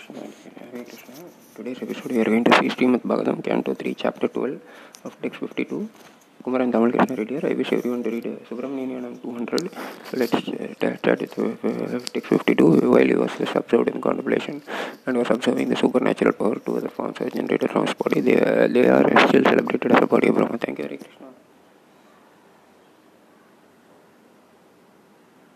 Krishna, Hare Krishna. Today's episode we are going to see Srimad Bhagavatam, Canto 3, Chapter 12 of Text 52. Kumar and Tamal Krishna read here. I wish everyone to read uh, Subramanianam 200. Let's uh, start with uh, uh, Text 52. While he was just absorbed in contemplation and was observing the supernatural power to other forms of generated from his body, they, uh, they are still celebrated as a body of Brahma. Thank you, Hare Krishna.